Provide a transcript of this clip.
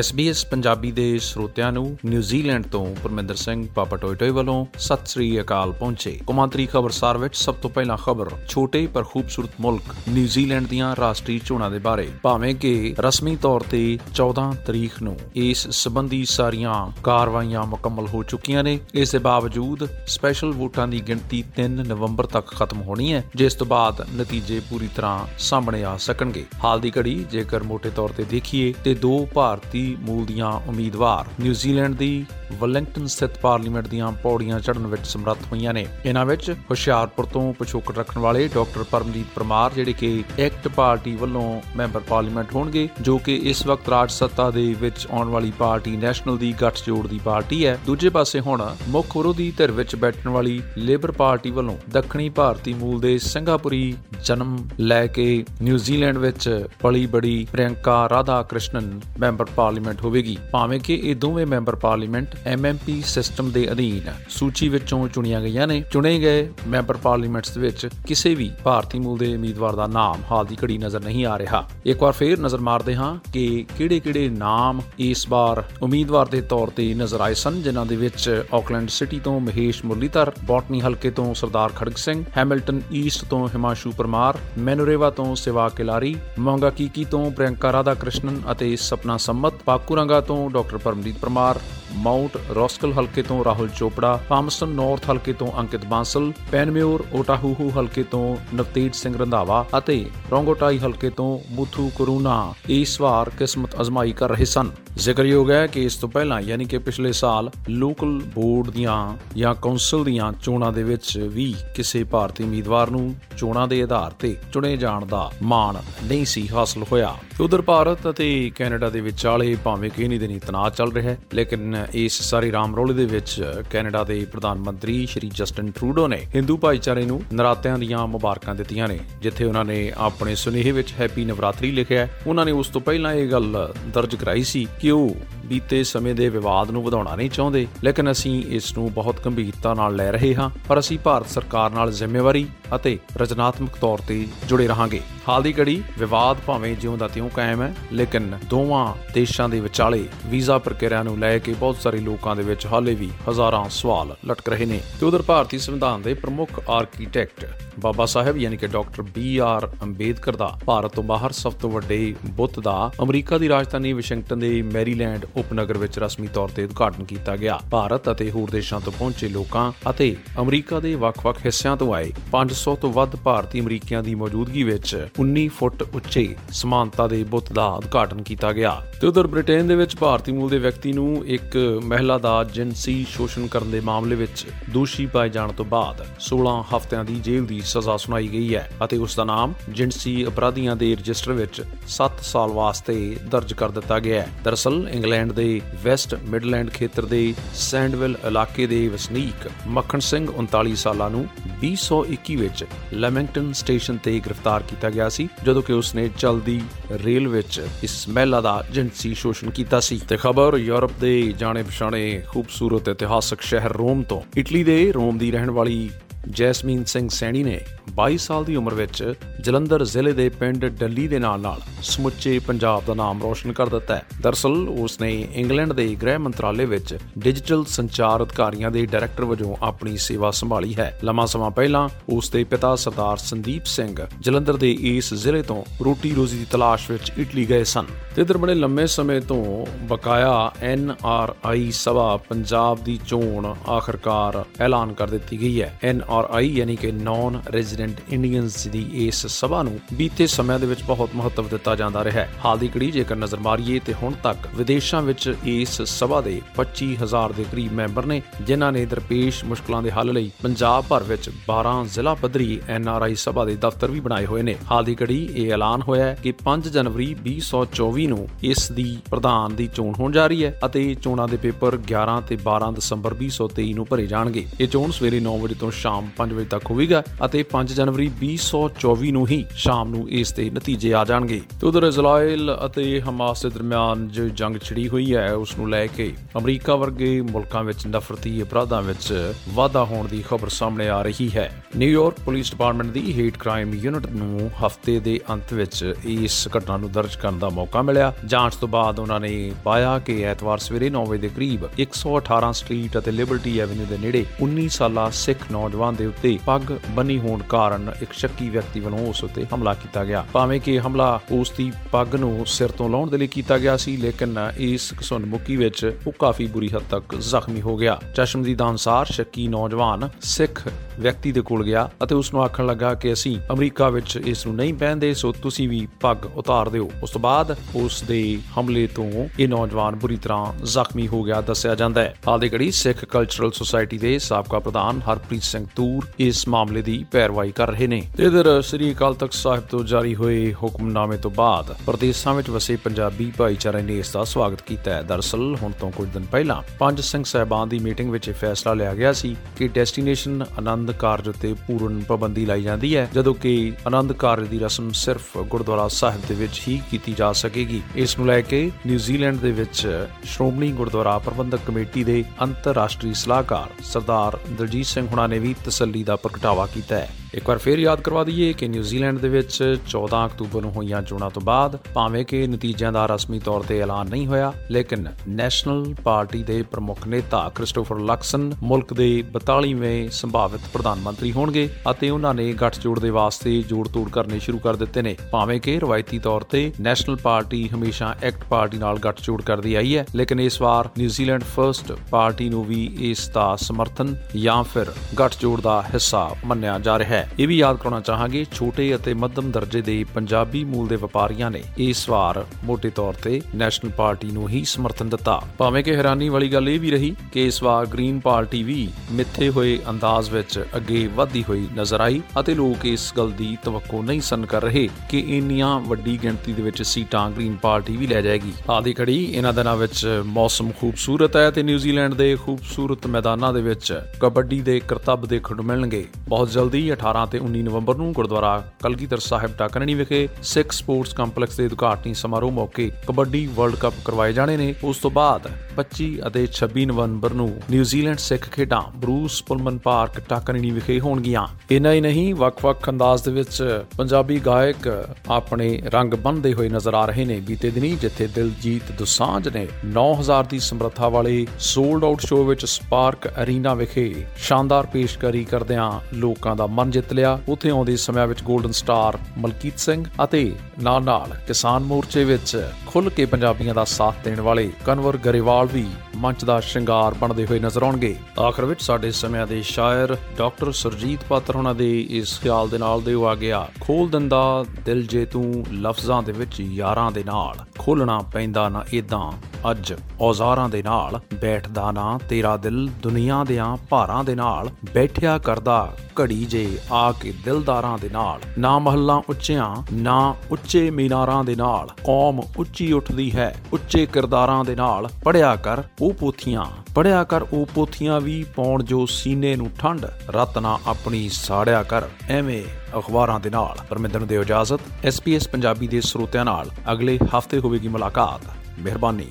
SBS Punjabi ਦੇ ਸਰੋਤਿਆਂ ਨੂੰ ਨਿਊਜ਼ੀਲੈਂਡ ਤੋਂ ਪਰਮਿੰਦਰ ਸਿੰਘ, ਪਾਪਾ ਟੋਇਟੋਏ ਵੱਲੋਂ ਸਤਿ ਸ੍ਰੀ ਅਕਾਲ ਪਹੁੰਚੇ। ਕੌਮਾਂਤਰੀ ਖਬਰਸਾਰ ਵਿੱਚ ਸਭ ਤੋਂ ਪਹਿਲਾਂ ਖਬਰ, ਛੋਟੇ ਪਰ ਖੂਬਸੂਰਤ ਮੁਲਕ ਨਿਊਜ਼ੀਲੈਂਡ ਦੀਆਂ ਰਾਸ਼ਟਰੀ ਚੋਣਾਂ ਦੇ ਬਾਰੇ। ਭਾਵੇਂ ਕਿ ਰਸਮੀ ਤੌਰ ਤੇ 14 ਤਰੀਕ ਨੂੰ ਇਸ ਸੰਬੰਧੀ ਸਾਰੀਆਂ ਕਾਰਵਾਈਆਂ ਮੁਕੰਮਲ ਹੋ ਚੁੱਕੀਆਂ ਨੇ, ਇਸ ਦੇ ਬਾਵਜੂਦ ਸਪੈਸ਼ਲ ਵੋਟਾਂ ਦੀ ਗਿਣਤੀ 3 ਨਵੰਬਰ ਤੱਕ ਖਤਮ ਹੋਣੀ ਹੈ, ਜਿਸ ਤੋਂ ਬਾਅਦ ਨਤੀਜੇ ਪੂਰੀ ਤਰ੍ਹਾਂ ਸਾਹਮਣੇ ਆ ਸਕਣਗੇ। ਹਾਲ ਦੀ ਘੜੀ, ਜੇਕਰ ਮੋٹے ਤੌਰ ਤੇ ਦੇਖੀਏ, ਤੇ ਦੋ ਭਾਰਤੀ ਮੂਲ ਦੀਆਂ ਉਮੀਦਵਾਰ। ਨਿਊਜ਼ੀਲੈਂਡ ਦੀ ਵੈਲਿੰਗਟਨ ਸਥਿਤ ਪਾਰਲੀਮੈਂਟ ਦੀਆਂ ਪੌੜੀਆਂ ਚੜ੍ਹਨ ਵਿੱਚ ਸਮਰੱਥ ਹੋਈਆਂ ਨੇ। ਇਹਨਾਂ ਵਿੱਚ ਹੁਸ਼ਿਆਰਪੁਰ ਤੋਂ ਪਿਛੋਕੜ ਰੱਖਣ ਵਾਲੇ ਡਾਕਟਰ ਪਰਮਜੀਤ ਪਰਮਾਰ, ਜਿਹੜੇ ਕਿ ਐਕਟ ਪਾਰਟੀ ਵੱਲੋਂ ਮੈਂਬਰ ਪਾਰਲੀਮੈਂਟ ਹੋਣਗੇ, ਜੋ ਕਿ ਇਸ ਵਕਤ ਰਾਜ ਸੱਤਾ ਦੇ ਵਿੱਚ ਆਉਣ ਵਾਲੀ ਪਾਰਟੀ ਨੈਸ਼ਨਲ ਦੀ ਗੱਠਜੋੜ ਦੀ ਪਾਰਟੀ ਹੈ। ਦੂਜੇ ਪਾਸੇ ਹੁਣ ਮੁੱਖ ਵਿਰੋਧੀ ਧਿਰ ਵਿੱਚ ਬੈਠਣ ਵਾਲੀ ਲੇਬਰ ਪਾਰਟੀ ਵੱਲੋਂ ਦੱਖਣੀ ਭਾਰਤੀ ਮੂਲ ਦੇ ਸਿੰਗਾਪੁਰੀ ਜਨਮ ਲੈ ਕੇ ਨਿਊਜ਼ੀਲੈਂਡ ਵਿੱਚ ਪਲੀ ਬੜੀ ਪ੍ਰਿਯੰਕਾ ਰਾਧਾ ਕ੍ਰਿਸ਼ਨਨ ਮੈਂਬਰ ਪਾਰਲੀਮੈਂਟ ਹੋਵੇਗੀ। ਭਾਵੇਂ ਕਿ ਇਹ ਦੋਵੇਂ ਮੈਂਬਰ ਪਾਰਲੀਮੈਂਟ ਐਮਐਮਪੀ ਸਿਸਟਮ ਦੇ ਅਧੀਨ ਸੂਚੀ ਵਿੱਚੋਂ ਚੁਣੀਆਂ ਗਈਆਂ ਨੇ। ਚੁਣੇ ਗਏ ਮੈਂਬਰ ਪਾਰਲੀਮੈਂਟਸ ਵਿੱਚ ਕਿਸੇ ਵੀ ਭਾਰਤੀ ਮੂਲ ਦੇ ਉਮੀਦਵਾਰ ਦਾ ਨਾਮ ਹਾਲ ਦੀ ਘੜੀ ਨਜ਼ਰ ਨਹੀਂ ਆ ਰਿਹਾ। ਇੱਕ ਵਾਰ ਫੇਰ ਨਜ਼ਰ ਮਾਰਦੇ ਹਾਂ ਕਿ ਕਿਹੜੇ-ਕਿਹੜੇ ਨਾਮ ਇਸ ਵਾਰ ਉਮੀਦਵਾਰ ਦੇ ਤੌਰ ਤੇ ਨਜ਼ਰ ਆਏ ਸਨ, ਜਿਨ੍ਹਾਂ ਦੇ ਵਿੱਚ ਆਕਲੈਂਡ ਸਿਟੀ ਤੋਂ ਮਹੇਸ਼ ਮੁਰਲੀਧਰ, ਬੋਟਨੀ ਹਲਕੇ ਤੋਂ ਸਰਦਾਰ ਖੜਗ ਸਿੰਘ, ਹੈਮਿਲਟਨ ਈਸਟ ਤੋਂ ਹਿਮਾਸ਼ੂ ਪਰਮਾਰ, ਮੈਨੂਰੇਵਾ ਤੋਂ ਸਿਵਾ ਕਿਲਾਰੀ, ਮੋਂਗਾ ਕੀਕੀ ਤੋਂ ਪ੍ਰਿਯੰਕਾ ਰਾਧਾ ਕ੍ਰਿਸ਼ਨਨ ਅਤੇ ਸਪਨਾ ਸੰਮਤ ਪਾਕੂਰੰਗਾ ਤੋਂ doctor Paramjit Parmar, Mount Roskill ਹਲਕੇ ਤੋਂ ਰਾਹੁਲ ਚੋਪੜਾ ਪਾਮਸਟਨ ਨਾਰਥ ਹਲਕੇ ਤੋਂ ਅੰਕਿਤ ਬਾਂਸਲ ਪੈਨਮਿਓਰ ਓਟਾਹੂਹੂ ਹਲਕੇ ਤੋਂ ਨਵਤੇਜ ਸਿੰਘ ਰੰਧਾਵਾ ਅਤੇ ਰੋਂਗੋਟਾਈ ਹਲਕੇ ਤੋਂ ਮੁਥੂ ਕਰੂਨਾ ਇਸ ਵਾਰ ਕਿਸਮਤ ਅਜ਼ਮਾਈ ਕਰ ਰਹੇ ਸਨ। ਜ਼ਿਕਰਯੋਗ ਹੈ ਕਿ ਇਸ ਤੋਂ ਪਹਿਲਾਂ ਯਾਨੀ ਕਿ ਪਿਛਲੇ ਸਾਲ ਲੋਕਲ ਬੋਰਡ ਦੀਆਂ ਜਾਂ ਕੌਂਸਲ ਦੀਆਂ ਚੋਣਾਂ ਦੇ ਵਿੱਚ ਵੀ ਕਿਸੇ ਭਾਰਤੀ ਉਮੀਦਵਾਰ ਨੂੰ ਚੋਣਾਂ ਦੇ ਆਧਾਰ ਤੇ ਚੁਣੇ ਜਾਣ ਦਾ ਮਾਣ ਨਹੀਂ ਸੀ ਹਾਸਲ ਹੋਇਆ। ਉਧਰ ਭਾਰਤ ਅਤੇ ਕੈਨੇਡਾ ਦੇ ਵਿਚਾਲੇ ਭਾਵੇਂ ਕਿ ਨਹੀਂ ਦਿਨੀ ਤਣਾਅ ਚੱਲ ਰਿਹਾ ਹੈ, ਲੇਕਿਨ ਇਸ ਸਾਰੀ ਰਾਮਰੋਲੇ ਦੇ ਵਿੱਚ ਕੈਨੇਡਾ ਦੇ ਪ੍ਰਧਾਨ ਮੰਤਰੀ ਸ਼੍ਰੀ ਜਸਟਨ ਟਰੂਡੋ ਨੇ ਹਿੰਦੂ ਭਾਈਚਾਰੇ ਨੂੰ ਨਰਾਤਿਆਂ ਦੀਆਂ ਮੁਬਾਰਕਾਂ ਦਿੱਤੀਆਂ ਨੇ, ਜਿੱਥੇ ਉਹਨਾਂ ਨੇ ਆਪਣੇ ਸੁਨੇਹੇ ਵਿੱਚ ਹੈਪੀ ਨਵਰਾਤਰੀ ਲਿਖਿਆ ਉਹਨਾਂ ਨੇ ਉਸ ਤੋਂ ਪਹਿਲਾਂ ਇਹ ਗੱਲ ਦਰਜ ਕਰਾਈ ਸੀ ਕਿ ਉਹ ਬੀਤੇ ਸਮੇਂ ਦੇ ਵਿਵਾਦ ਨੂੰ ਵਧਾਉਣਾ ਨਹੀਂ ਚਾਹੁੰਦੇ, ਲੇਕਿਨ ਅਸੀਂ ਇਸ ਨੂੰ ਬਹੁਤ ਗੰਭੀਰਤਾ ਨਾਲ ਲੈ ਰਹੇ ਹਾਂ, ਪਰ ਅਸੀਂ ਭਾਰਤ ਸਰਕਾਰ ਨਾਲ ਜ਼ਿੰਮੇਵਾਰੀ ਅਤੇ ਰਚਨਾਤਮਕ ਤੌਰ ਤੇ ਜੁੜੇ ਰਹਾਂਗੇ। ਹਾਲ ਦੀ ਘੜੀ ਵਿਵਾਦ ਭਾਵੇਂ ਜਿਉਂ ਦਾ ਤਿਉਂ ਕਾਇਮ ਹੈ, ਲੇਕਿਨ ਦੋਵਾਂ ਦੇਸ਼ਾਂ ਦੇ ਵਿਚਾਲੇ ਵੀਜ਼ਾ ਪ੍ਰਕਿਰਿਆ ਨੂੰ ਲੈ ਕੇ ਬਹੁਤ ਸਾਰੇ ਲੋਕਾਂ ਦੇ ਵਿੱਚ ਹਾਲੇ ਵੀ ਹਜ਼ਾਰਾਂ ਸਵਾਲ ਲਟਕ ਰਹੇ ਨੇ। ਤੇ ਉਧਰ ਭਾਰਤੀ ਸੰਵਿਧਾਨ ਦੇ ਪ੍ਰਮੁੱਖ ਆਰਕੀਟੈਕਟ ਬਾਬਾ ਸਾਹਿਬ ਯਾਨੀ ਕਿ ਡਾਕਟਰ ਬੀ ਆਰ ਅੰਬੇਦਕਰ ਦਾ ਭਾਰਤ ਤੋਂ ਬਾਹਰ ਸਭ ਤੋਂ ਵੱਡੇ ਬੁੱਤ ਦਾ ਅਮਰੀਕਾ ਦੀ ਰਾਜਧਾਨੀ ਵਾਸ਼ਿੰਗਟਨ ਦੇ ਮੈਰੀਲੈਂਡ ਉਪਨਗਰ ਵਿੱਚ ਰਸਮੀ ਤੌਰ ਤੇ ਉਦਘਾਟਨ ਕੀਤਾ ਗਿਆ। ਭਾਰਤ ਅਤੇ ਹੋਰ ਦੇਸ਼ਾਂ ਤੋਂ ਪਹੁੰਚੇ ਲੋਕਾਂ ਅਤੇ ਅਮਰੀਕਾ ਦੇ ਵੱਖ-ਵੱਖ ਹਿੱਸਿਆਂ ਤੋਂ ਆਏ 500 ਤੋਂ ਵੱਧ ਭਾਰਤੀ ਅਮਰੀਕੀਆਂ ਦੀ ਮੌਜੂਦਗੀ ਵਿੱਚ 19 ਫੁੱਟ ਉੱਚੇ ਸਮਾਨਤਾ ਦੇ ਬੁੱਤ ਦਾ ਉਦਘਾਟਨ ਕੀਤਾ ਗਿਆ। ਤੇ ਉਧਰ ਬ੍ਰਿਟੇਨ ਦੇ ਵਿੱਚ ਭਾਰਤੀ ਮੂਲ ਦੇ ਵਿਅਕਤੀ ਨੂੰ ਇੱਕ ਮਹਿਲਾ ਦਾ ਜਿੰਸੀ ਸ਼ੋਸ਼ਣ ਕਰਨ ਦੇ ਮਾਮਲੇ ਵਿੱਚ ਦੋਸ਼ੀ ਪਾਏ ਜਾਣ ਤੋਂ ਬਾਅਦ 16 ਹਫ਼ਤਿਆਂ ਦੀ ਜੇਲ੍ਹ ਦੀ ਸਜ਼ਾ ਸੁਣਾਈ ਗਈ ਹੈ ਅਤੇ ਉਸ ਦਾ ਨਾਮ ਜਿੰਸੀ ਅਪਰਾਧੀਆਂ ਦੇ ਰਜਿਸਟਰ ਵਿੱਚ 7 ਸਾਲ ਵਾਸਤੇ ਦਰਜ ਕਰ ਦਿੱਤਾ ਗਿਆ ਹੈ। ਦਰਅਸਲ, ਇੰਗਲੈਂਡ ਦੇ ਵੈਸਟ ਮਿਡਲੈਂਡ ਖੇਤਰ ਦੇ ਸੈਂਡਵਿਲ ਇਲਾਕੇ ਦੇ ਵਸਨੀਕ ਮੱਖਣ ਸਿੰਘ 39 ਸਾਲਾਂ ਨੂੰ 2021 ਵਿੱਚ ਲੈਮਿੰਗਟਨ ਸਟੇਸ਼ਨ ਤੇ ਗ੍ਰਿਫਤਾਰ ਕੀਤਾ ਗਿਆ ਸੀ ਜਦੋਂ ਕਿ ਉਸਨੇ ਚਲਦੀ ਰੇਲ ਵਿੱਚ ਇਸ ਮਹਿਲਾ ਦਾ ਜਿੰਸੀ ਸ਼ੋਸ਼ਣ ਕੀਤਾ ਸੀ। ਤੇ ਖਬਰ ਯੂਰਪ ਦੇ ਜਾਣੇ ਪਛਾਣੇ ਖੂਬਸੂਰਤ ਇਤਿਹਾਸਕ ਸ਼ਹਿਰ ਰੋਮ ਤੋਂ। ਇਟਲੀ ਦੇ ਰੋਮ ਦੀ ਰਹਿਣ ਵਾਲੀ ਜੈਸਮੀਨ ਸਿੰਘ ਸੈਣੀ ਨੇ 22 ਸਾਲ ਦੀ ਉਮਰ ਵਿੱਚ ਜਲੰਧਰ ਜ਼ਿਲ੍ਹੇ ਦੇ ਪਿੰਡ ਡੱਲੀ ਦੇ ਨਾਲ-ਨਾਲ ਸਮੁੱਚੇ ਪੰਜਾਬ ਦਾ ਨਾਮ ਰੋਸ਼ਨ ਕਰ ਦਿੱਤਾ ਹੈ। ਦਰਸਲ, ਉਸਨੇ ਇੰਗਲੈਂਡ ਦੇ ਗ੍ਰਹਿ ਮੰਤਰਾਲੇ ਵਿੱਚ ਡਿਜੀਟਲ ਸੰਚਾਰ ਅਧਿਕਾਰੀਆਂ ਦੇ ਡਾਇਰੈਕਟਰ ਵਜੋਂ ਆਪਣੀ ਸੇਵਾ ਸੰਭਾਲੀ ਹੈ। ਲੰਮਾ ਸਮਾਂ ਪਹਿਲਾਂ ਉਸ ਦੇ ਪਿਤਾ ਸਰਦਾਰ ਸੰਦੀਪ ਸਿੰਘ ਜਲੰਧਰ ਦੇ ਇਸ ਜ਼ਿਲ੍ਹੇ ਤੋਂ ਰੋਟੀ ਰੋਜ਼ੀ ਦੀ ਤਲਾਸ਼ ਵਿੱਚ ਇਟਲੀ ਗਏ ਸਨ। ਤੇ ਇਧਰ ਬੜੇ ਲੰਮੇ ਸਮੇਂ ਤੋਂ ਬਕਾਇਆ ਐਨ ਆਰ ਆਈ ਸਭਾ ਪੰਜਾਬ ਦੀ ਚੋਣ ਆਖਰਕਾਰ ਐਲਾਨ ਕਰ ਦਿੱਤੀ ਗਈ ਹੈ। ਐਨ ਆਰ ਆਈ ਯਾਨੀ ਕਿ ਨਾਨ ਰੈਜ਼ੀਡੈਂਟ ਇੰਡੀਅਨਸ ਦੀ ਇਸ ਸਭਾ ਨੂੰ ਬੀਤੇ ਸਮਿਆਂ ਦੇ ਵਿੱਚ ਬਹੁਤ ਮਹੱਤਵ ਦਿੱਤਾ ਜਾਂਦਾ ਰਿਹਾ ਹੈ। ਹਾਲ ਦੀ ਘੜੀ ਜੇਕਰ ਨਜ਼ਰ ਮਾਰੀਏ ਤੇ ਹੁਣ ਤੱਕ ਵਿਦੇਸ਼ਾਂ ਵਿੱਚ ਇਸ ਸਭਾ ਦੇ 25000 ਦੇ ਕਰੀਬ ਮੈਂਬਰ ਨੇ, ਜਿਨ੍ਹਾਂ ਨੇ ਦਰਪੇਸ਼ ਮੁਸ਼ਕਲਾਂ ਦੇ ਹੱਲ ਲਈ ਪੰਜਾਬ ਭਰ ਵਿੱਚ 12 ਜ਼ਿਲ੍ਹਾ ਪੱਧਰੀ ਐਨ ਆਰ ਆਈ ਸਭਾ ਦੇ ਦਫ਼ਤਰ ਵੀ ਬਣਾਏ ਹੋਏ ਨੇ। ਹਾਲ ਦੀ ਘੜੀ ਇਹ ਐਲਾਨ ਹੋਇਆ ਹੈ ਕਿ 5 ਜਨਵਰੀ 2024 ਨੂੰ ਇਸ ਦੀ ਪ੍ਰਧਾਨ ਦੀ ਚੋਣ ਹੋਣ ਜਾ ਰਹੀ ਹੈ ਅਤੇ ਚੋਣਾਂ ਦੇ ਪੇਪਰ 11 ਤੇ 12 ਦਸੰਬਰ 2023 ਨੂੰ ਭਰੇ ਜਾਣਗੇ। ਇਹ ਚੋਣ ਸਵੇਰੇ 9 ਵਜੇ ਤੋਂ ਸ਼ਾਮ ਸ਼ਾਮ 5 ਵਜੇ ਤੱਕ ਹੋਵੇਗਾ ਅਤੇ 5 ਜਨਵਰੀ 2024 ਨੂੰ ਹੀ ਸ਼ਾਮ ਨੂੰ ਇਸ ਦੇ ਨਤੀਜੇ ਆ ਜਾਣਗੇ। ਤੇ ਉਧਰ ਇਜ਼ਰਾਈਲ ਅਤੇ ਹਮਾਸ ਦੇ ਦਰਮਿਆਨ ਜੋ ਜੰਗ ਛਿੜੀ ਹੋਈ ਹੈ, ਉਸ ਨੂੰ ਲੈ ਕੇ ਅਮਰੀਕਾ ਵਰਗੇ ਮੁਲਕਾਂ ਵਿੱਚ ਨਫ਼ਰਤੀ ਅਪਰਾਧਾਂ ਵਿੱਚ ਵਾਧਾ ਹੋਣ ਦੀ ਖਬਰ ਸਾਹਮਣੇ ਆ ਰਹੀ ਹੈ। ਨਿਊਯਾਰਕ ਪੁਲਿਸ ਡਿਪਾਰਟਮੈਂਟ ਦੀ ਹੇਟ ਕ੍ਰਾਈਮ ਯੂਨਿਟ ਨੂੰ ਹਫ਼ਤੇ ਦੇ ਅੰਤ ਵਿੱਚ ਇਸ ਘਟਨਾ ਨੂੰ ਦਰਜ ਕਰਨ ਦਾ ਮੌਕਾ ਮਿਲਿਆ ਜਾਂਚ ਤੋਂ ਬਾਅਦ ਉਹਨਾਂ ਨੇ ਪਾਇਆ ਕਿ ਐਤਵਾਰ ਸਵੇਰੇ 9 ਵਜੇ ਦੇ ਕਰੀਬ 118 ਸਟਰੀਟ ਅਤੇ ਲਿਬਰਟੀ ਐਵੇਨਿਊ ਦੇ ਨੇੜੇ 19 ਸਾਲਾ ਸਿੱਖ ਨੌਜਵਾਨ ਦੇ ਉੱਤੇ ਪੱਗ ਬੰਨੀ ਹੋਣ ਕਾਰਨ ਇੱਕ ਸ਼ੱਕੀ ਵਿਅਕਤੀ ਵੱਲੋਂ ਉਸ ਉੱਤੇ ਹਮਲਾ ਕੀਤਾ ਗਿਆ। ਭਾਵੇਂ ਕਿ ਹਮਲਾ ਉਸ ਦੀ ਪੱਗ ਨੂੰ ਸਿਰ ਤੋਂ ਲਾਉਣ ਦੇ ਲਈ ਕੀਤਾ ਗਿਆ ਸੀ, ਲੇਕਿਨ ਇਸ ਘਸੁੰਨ ਮੁੱਕੀ ਵਿੱਚ ਉਹ ਕਾਫੀ ਬੁਰੀ ਹੱਦ ਤੱਕ ਜ਼ਖਮੀ ਹੋ ਗਿਆ। ਚਸ਼ਮਦੀਦ ਅਨਸਾਰ ਸ਼ੱਕੀ ਨੌਜਵਾਨ ਸਿੱਖ ਵਿਅਕਤੀ ਦੇ ਕੋਲ ਗਿਆ ਅਤੇ ਉਸ ਨੂੰ ਆਖਣ ਲੱਗਾ ਕਿ ਅਸੀਂ ਅਮਰੀਕਾ ਵਿੱਚ ਇਸ ਨੂੰ ਨਹੀਂ ਪਹਿਨਦੇ, ਸੋ ਤੁਸੀਂ ਵੀ ਪੱਗ ਉਤਾਰ ਦਿਓ। ਉਸ ਤੋਂ ਬਾਅਦ ਉਸ ਦੇ ਹਮਲੇ ਤੋਂ ਇਹ ਨੌਜਵਾਨ ਬੁਰੀ ਤਰ੍ਹਾਂ ਜ਼ਖਮੀ ਹੋ ਗਿਆ ਦੱਸਿਆ ਜਾਂਦਾ ਹੈ। ਹਾਲ ਦੀ ਘੜੀ ਸਿੱਖ ਕਲਚਰਲ ਸੁਸਾਇਟੀ ਦੇ ਸਾਬਕਾ ਪ੍ਰਧਾਨ ਹਰਪ੍ਰੀਤ ਸਿੰਘ ਤੂਰ ਇਸ ਮਾਮਲੇ ਦੀ ਪੈਰਵਾਈ ਕਰ ਰਹੇ ਨੇ। ਤੇ ਇਧਰ ਸ੍ਰੀ ਅਕਾਲ ਤਖਤ ਸਾਹਿਬ ਤੋਂ ਜਾਰੀ ਹੋਏ ਹੁਕਮਨਾਮੇ ਤੋਂ ਬਾਅਦ ਪ੍ਰਦੇਸ਼ਾਂ ਵਿੱਚ ਵਸੇ ਪੰਜਾਬੀ ਭਾਈਚਾਰੇ ਨੇ ਇਸ ਦਾ ਸਵਾਗਤ ਕੀਤਾ ਹੈ। ਦਰਅਸਲ ਹੁਣ ਤੋਂ ਕੁਝ ਦਿਨ ਪਹਿਲਾਂ ਪੰਜ ਸਿੰਘ ਸਹਿਬਾਨ ਦੀ ਮੀਟਿੰਗ ਵਿੱਚ ਇਹ ਫੈਸਲਾ ਲਿਆ ਗਿਆ ਸੀ ਕਿ ਡੈਸਟੀਨੇਸ਼ਨ ਆਨੰਦ ਕਾਰਜ ਉੱਤੇ ਪੂਰਨ ਪਾਬੰਦੀ ਲਾਈ ਜਾਂਦੀ ਹੈ, ਜਦੋਂ ਕਿ ਆਨੰਦ ਕਾਰਜ ਦੀ ਰਸਮ ਸਿਰਫ ਗੁਰਦੁਆਰਾ ਸਾਹਿਬ ਦੇ ਵਿੱਚ ਹੀ ਕੀਤੀ ਜਾ ਸਕੇਗੀ। ਇਸ ਨੂੰ ਲੈ ਕੇ ਨਿਊਜ਼ੀਲੈਂਡ ਦੇ ਵਿੱਚ ਸ਼੍ਰੋਮਣੀ ਗੁਰਦੁਆਰਾ ਪ੍ਰਬੰਧਕ ਕਮੇਟੀ ਦੇ ਅੰਤਰਰਾਸ਼ਟਰੀ ਸਲਾਹਕਾਰ ਸਰਦਾਰ ਦਲਜੀਤ ਸਿੰਘ ਹੁਣਾ ਨੇ ਵੀ ਤਸੱਲੀ ਦਾ ਪ੍ਰਗਟਾਵਾ ਕੀਤਾ ਹੈ। ਇੱਕ ਵਾਰ ਫੇਰ ਯਾਦ ਕਰਵਾ ਦਈਏ ਕਿ ਨਿਊਜ਼ੀਲੈਂਡ ਦੇ ਵਿੱਚ 14 ਅਕਤੂਬਰ ਨੂੰ ਹੋਈਆਂ ਚੋਣਾਂ ਤੋਂ ਬਾਅਦ ਭਾਵੇਂ ਕਿ ਨਤੀਜਿਆਂ ਦਾ ਰਸਮੀ ਤੌਰ ਤੇ ਐਲਾਨ ਨਹੀਂ ਹੋਇਆ, ਲੇਕਿਨ ਨੈਸ਼ਨਲ ਪਾਰਟੀ ਦੇ ਪ੍ਰਮੁੱਖ ਨੇਤਾ ਕ੍ਰਿਸਟੋਫਰ ਲਕਸਨ ਮੁਲਕ ਦੇ 42ਵੇਂ ਸੰਭਾਵਿਤ ਪ੍ਰਧਾਨ ਮੰਤਰੀ ਹੋਣਗੇ ਅਤੇ ਉਹਨਾਂ ਨੇ ਗੱਠਜੋੜ ਦੇ ਵਾਸਤੇ ਜੋੜ-ਤੋੜ ਕਰਨੇ ਸ਼ੁਰੂ ਕਰ ਦਿੱਤੇ ਨੇ। ਭਾਵੇਂ ਕਿ ਰਵਾਇਤੀ ਤੌਰ ਤੇ ਨੈਸ਼ਨਲ ਪਾਰਟੀ ਹਮੇਸ਼ਾ ਐਕਟ ਪਾਰਟੀ ਨਾਲ ਗੱਠਜੋੜ ਕਰਦੀ ਆਈ ਹੈ, ਲੇਕਿਨ ਇਸ ਵਾਰ ਨਿਊਜ਼ੀਲੈਂਡ ਫਰਸਟ ਪਾਰਟੀ ਨੂੰ ਵੀ ਇਸ ਦਾ ਸਮਰਥਨ ਜਾਂ ਫਿਰ ਗੱਠਜੋੜ ਦਾ ਹਿੱਸਾ ਮੰਨਿਆ ਜਾ ਰਿਹਾ ਹੈ। ਇਹ ਵੀ ਯਾਦ ਕਰਾਉਣਾ ਚਾਹਾਂਗੇ, ਛੋਟੇ ਅਤੇ ਮੱਧਮ ਦਰਜੇ ਦੇ ਪੰਜਾਬੀ ਮੂਲ ਦੇ ਵਪਾਰੀਆਂ ਨੇ ਇਸ ਵਾਰ ਮੋٹے ਤੌਰ ਤੇ ਨੈਸ਼ਨਲ ਪਾਰਟੀ ਨੂੰ ਹੀ ਸਮਰਥਨ ਦਿੱਤਾ। ਭਾਵੇਂ ਕਿ ਹੈਰਾਨੀ ਵਾਲੀ ਗੱਲ ਇਹ ਵੀ ਰਹੀ ਕਿ ਇਸ ਵਾਰ ਗ੍ਰੀਨ ਪਾਰਟੀ ਵੀ ਮਿੱਥੇ ਹੋਏ ਅੰਦਾਜ਼ ਵਿੱਚ ਅੱਗੇ ਵਧਦੀ ਹੋਈ ਨਜ਼ਰ ਆਈ ਅਤੇ ਲੋਕ ਇਸ ਗੱਲ ਦੀ ਤਵੱਕੋ ਨਹੀਂ ਸਨ ਕਰ ਰਹੇ ਕਿ ਇੰਨੀਆਂ ਵੱਡੀ ਗਿਣਤੀ ਦੇ ਵਿੱਚ ਸੀਟਾਂ ਗ੍ਰੀਨ ਪਾਰਟੀ ਵੀ ਲੈ ਜਾਏਗੀ। ਆਦੀ ਖੜੀ ਇਹਨਾਂ ਦਿਨਾਂ ਵਿੱਚ ਮੌਸਮ ਖੂਬਸੂਰਤ ਹੈ ਤੇ ਨਿਊਜ਼ੀਲੈਂਡ ਦੇ ਖੂਬਸੂਰਤ ਮੈਦਾਨਾਂ ਦੇ ਵਿੱਚ ਕਬੱਡੀ ਦੇ ਕਰਤੱਵ ਦੇਖਣ ਨੂੰ ਮਿਲਣਗੇ। ਬਹੁਤ ਜਲਦੀ 18 ਤੇ 19 ਨਵੰਬਰ ਨੂੰ ਗੁਰਦੁਆਰਾ ਕਲਗੀਧਰ ਸਾਹਿਬ ਟਾਕਰਣੀ ਵਿਖੇ ਸਿੱਖ ਸਪੋਰਟਸ ਕੰਪਲੈਕਸ ਦੇ ਉਦਘਾਟਨੀ ਸਮਾਰੋਹ ਮੌਕੇ ਕਬੱਡੀ ਵਰਲਡ ਕੱਪ ਕਰਵਾਏ ਜਾਣੇ ਨੇ। ਉਸ ਤੋਂ ਬਾਅਦ 25 ਅਤੇ 26 ਨਵੰਬਰ ਨੂੰ ਨਿਊਜ਼ੀਲੈਂਡ ਸਿੱਖ ਖੇਡਾਂ ਬਰੂਸ ਪੁਲਮਨ ਪਾਰਕ ਟਾਕਰਣੀ ਵਿਖੇ ਹੋਣਗੀਆਂ। ਇਨਾ ਹੀ ਨਹੀਂ, ਵੱਖ-ਵੱਖ ਅੰਦਾਜ਼ ਦੇ ਵਿੱਚ ਪੰਜਾਬੀ ਗਾਇਕ ਆਪਣੇ ਰੰਗ ਬੰਨਦੇ ਹੋਏ ਨਜ਼ਰ ਆ ਰਹੇ ਨੇ। ਬੀਤੇ ਦਿਨੀ ਜਿੱਥੇ ਦਿਲਜੀਤ ਦੁਸਾਂਝ ਨੇ 9000 ਦੀ ਸਮਰੱਥਾ ਵਾਲੇ ਸੋਲਡ ਆਊਟ ਸ਼ੋਅ ਵਿੱਚ ਸਪਾਰਕ ਅਰੀਨਾ ਵਿਖੇ ਸ਼ਾਨਦਾਰ ਪੇਸ਼ਕਾਰੀ ਕਰਦਿਆਂ ਲੋਕਾਂ ਦਾ ਮਨ ਜਿੱਤ ਲਿਆ। ਉੱਥੇ ਆਉਂਦੇ ਸਮਿਆਂ ਵਿੱਚ 골ਡਨ ਸਟਾਰ ਮਲਕੀਤ ਸਿੰਘ ਅਤੇ ਨਾਲ-ਨਾਲ ਕਿਸਾਨ ਮੋਰਚੇ ਵਿੱਚ ਖੁੱਲ ਕੇ ਪੰਜਾਬੀਆਂ ਦਾ ਸਾਥ ਦੇਣ ਵਾਲੇ ਕਨਵਰ ਗਰੇਵਾਲ ਵੀ ਮੰਚ ਦਾ ਸ਼ਿੰਗਾਰ ਬਣਦੇ ਹੋਏ ਨਜ਼ਰ ਆਉਣਗੇ। ਆਖਰ ਵਿੱਚ ਸਾਡੇ ਸਮਿਆਂ ਦੇ ਸ਼ਾਇਰ ਡਾਕਟਰ ਸੁਰਜੀਤ ਪਾਤਰ ਉਹਨਾਂ ਦੇ ਇਸ ਖਿਆਲ ਦੇ ਨਾਲ ਦੇ ਆ ਗਿਆ, ਖੋਲ ਦਿੰਦਾ ਦਿਲ ਜੇ ਤੂੰ ਲਫ਼ਜ਼ਾਂ ਦੇ ਵਿੱਚ ਯਾਰਾਂ ਦੇ ਨਾਲ ਖੋਲਣਾ ਪੈਂਦਾ ਨਾ ਇਦਾਂ ਅੱਜ ਔਜ਼ਾਰਾਂ ਦੇ ਨਾਲ ਬੈਠਦਾ ਨਾ ਤੇਰਾ ਦਿਲ, ਦੁਨੀਆ ਦੇਆਂ ਭਾਰਾਂ ਦੇ ਨਾਲ ਬੈਠਿਆ ਕਰਦਾ ਘੜੀ ਜੇ ਆ ਕੇ ਦਿਲਦਾਰਾਂ ਦੇ ਨਾਲ। ਨਾ ਮਹੱਲਾ ਉੱਚਿਆਂ, ਨਾ ਉੱਚੇ ਮੀਨਾਰਾਂ ਦੇ ਨਾਲ। ਕੌਮ ਉੱਚੀ ਉੱਠਦੀ ਹੈ, ਉੱਚੇ ਕਿਰਦਾਰਾਂ ਦੇ ਨਾਲ। ਪੜਿਆ ਕਰ ਉਹ ਪੋਥੀਆਂ। ਪੜਿਆ ਕਰ, ਉਹ ਪੋਥੀਆਂ ਵੀ ਪਾਉਣ ਜੋ ਸੀਨੇ ਨੂੰ ਠੰਡ, ਰਤ ਨਾ ਆਪਣੀ ਸਾੜਿਆ ਕਰ, ਐਵੇਂ ਅਖਬਾਰਾਂ ਦੇ ਨਾਲ। ਪਰਮਿੰਦਰ ਨੂੰ ਦਿਓ ਇਜਾਜ਼ਤ। ਐਸਪੀਐਸ ਪੰਜਾਬੀ ਦੇ ਸਰੋਤਿਆਂ ਨਾਲ ਅਗਲੇ ਹਫ਼ਤੇ ਹੋਵੇਗੀ ਮੁਲਾਕਾਤ। ਮਿਹਰਬਾਨੀ।